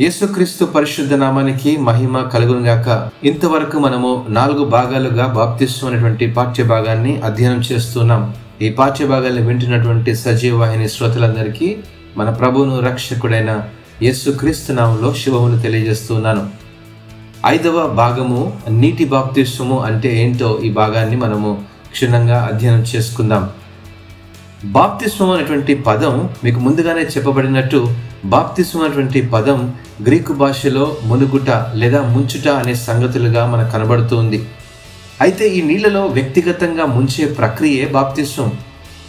యేసుక్రీస్తు పరిశుద్ధ నామానికి మహిమ కలుగునుగాక ఇంతవరకు మనము నాలుగు భాగాలుగా బాప్తిస్వం అనేటువంటి పాఠ్య భాగాన్ని అధ్యయనం చేస్తున్నాం. ఈ పాఠ్య భాగాన్ని వింటున్నటువంటి సజీవ వాహిని శ్రోతలందరికీ మన ప్రభువును రక్షకుడైన యేసుక్రీస్తు నామంలో శుభములు తెలియజేస్తున్నాను. ఐదవ భాగము నీటి బాప్తిస్వము అంటే ఏంటో ఈ భాగాన్ని మనము క్షుణ్ణంగా అధ్యయనం చేసుకుందాం. బాప్తిస్వం అనేటువంటి పదం మీకు ముందుగానే చెప్పబడినట్టు బాప్తిస్వం అనేటువంటి పదం గ్రీకు భాషలో మునుగుట లేదా ముంచుట అనే సంగతులుగా మనకు కనబడుతుంది అయితే ఈ నీళ్ళలో వ్యక్తిగతంగా ముంచే ప్రక్రియే బాప్తిస్వం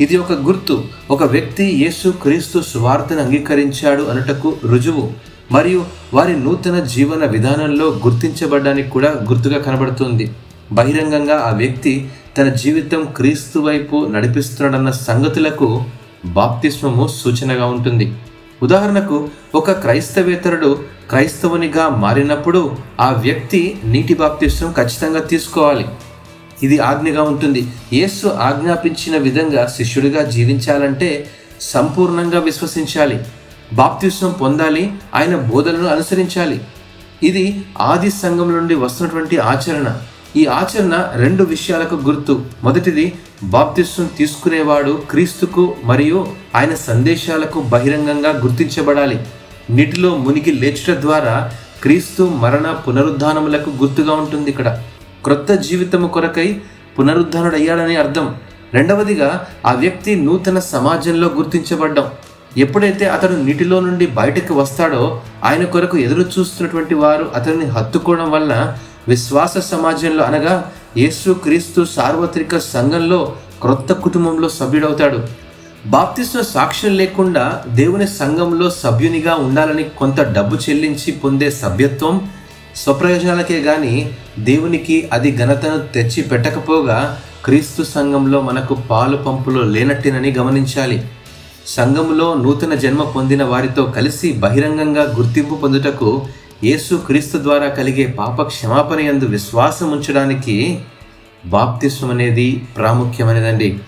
ఇది ఒక గుర్తు. ఒక వ్యక్తి యేసు క్రీస్తు స్వార్థను అంగీకరించాడు అనుటకు రుజువు. మరియు వారి నూతన జీవన విధానంలో గుర్తించబడడానికి కూడా గుర్తుగా కనబడుతుంది. బహిరంగంగా ఆ వ్యక్తి తన జీవితం క్రీస్తు వైపు నడిపిస్తున్నాడన్న సంగతులకు బాప్తిస్మము సూచనగా ఉంటుంది. ఉదాహరణకు ఒక క్రైస్తవేతరుడు క్రైస్తవునిగా మారినప్పుడు ఆ వ్యక్తి నీటి బాప్తిస్వం ఖచ్చితంగా తీసుకోవాలి. ఇది ఆజ్ఞగా ఉంటుంది. యేసు ఆజ్ఞాపించిన విధంగా శిష్యుడిగా జీవించాలంటే సంపూర్ణంగా విశ్వసించాలి. బాప్తిస్వం పొందాలి ఆయన బోధనను అనుసరించాలి. ఇది ఆది సంఘం నుండి వస్తున్నటువంటి ఆచరణ. ఈ ఆచరణ రెండు విషయాలకు గుర్తు. మొదటిది బాప్తిస్వం తీసుకునేవాడు క్రీస్తుకు మరియు ఆయన సందేశాలకు బహిరంగంగా గుర్తించబడాలి. నీటిలో మునిగి లేచుట ద్వారా క్రీస్తు మరణ పునరుద్ధానములకు గుర్తుగా ఉంటుంది ఇక్కడ. క్రొత్త జీవితము కొరకై పునరుద్ధానుడయ్యాడని అర్థం. రెండవదిగా ఆ వ్యక్తి నూతన సమాజంలో గుర్తించబడ్డం. ఎప్పుడైతే అతడు నీటిలో నుండి బయటకు వస్తాడో ఆయన కొరకు ఎదురు చూస్తున్నటువంటి వారు అతన్ని హత్తుకోవడం వల్ల విశ్వాస సమాజంలో అనగా యేసు క్రీస్తు సార్వత్రిక సంఘంలో క్రొత్త కుటుంబంలో సభ్యుడవుతాడు. బాప్తిస్వ సాక్ష్యం లేకుండా దేవుని సంఘంలో సభ్యునిగా ఉండాలని కొంత డబ్బు చెల్లించి పొందే సభ్యత్వం స్వప్రయోజనాలకే కానీ దేవునికి అది ఘనతను తెచ్చి పెట్టకపోగా క్రీస్తు సంఘంలో మనకు పాలు పంపులో లేనట్టేనని గమనించాలి. సంఘంలో నూతన జన్మ పొందిన వారితో కలిసి బహిరంగంగా గుర్తింపు పొందుటకు యేసు క్రీస్తు ద్వారా కలిగే పాప క్షమాపణ యందు విశ్వాసం ఉంచడానికి బాప్తిస్వం అనేది ప్రాముఖ్యమైనదండి.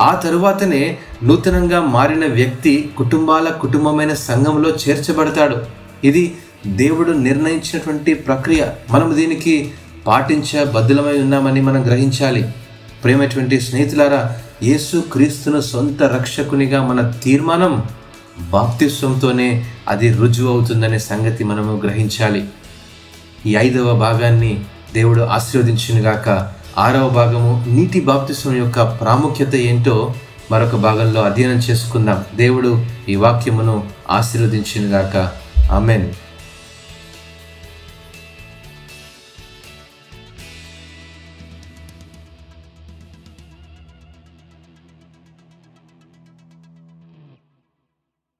ఆ తరువాతనే నూతనంగా మారిన వ్యక్తి కుటుంబాల కుటుంబమైన సంఘంలో చేర్చబడతాడు. ఇది దేవుడు నిర్ణయించినటువంటి ప్రక్రియ. మనం దీనికి పాటించ బద్దులమై ఉన్నామని మనం గ్రహించాలి. ప్రేమటువంటి స్నేహితులారా యేసు క్రీస్తును సొంత రక్షకునిగా మన తీర్మానం బాప్తిస్వంతోనే అది రుజువు అవుతుందనే సంగతి మనము గ్రహించాలి. ఈ ఐదవ భాగాన్ని దేవుడు ఆశీర్వదించినగాక. ఆరవ భాగము నీటి బాప్తిస్వం యొక్క ప్రాముఖ్యత ఏంటో మరొక భాగంలో అధ్యయనం చేసుకుందాం. దేవుడు ఈ వాక్యమును ఆశీర్వదించినగాక. ఆమెన్.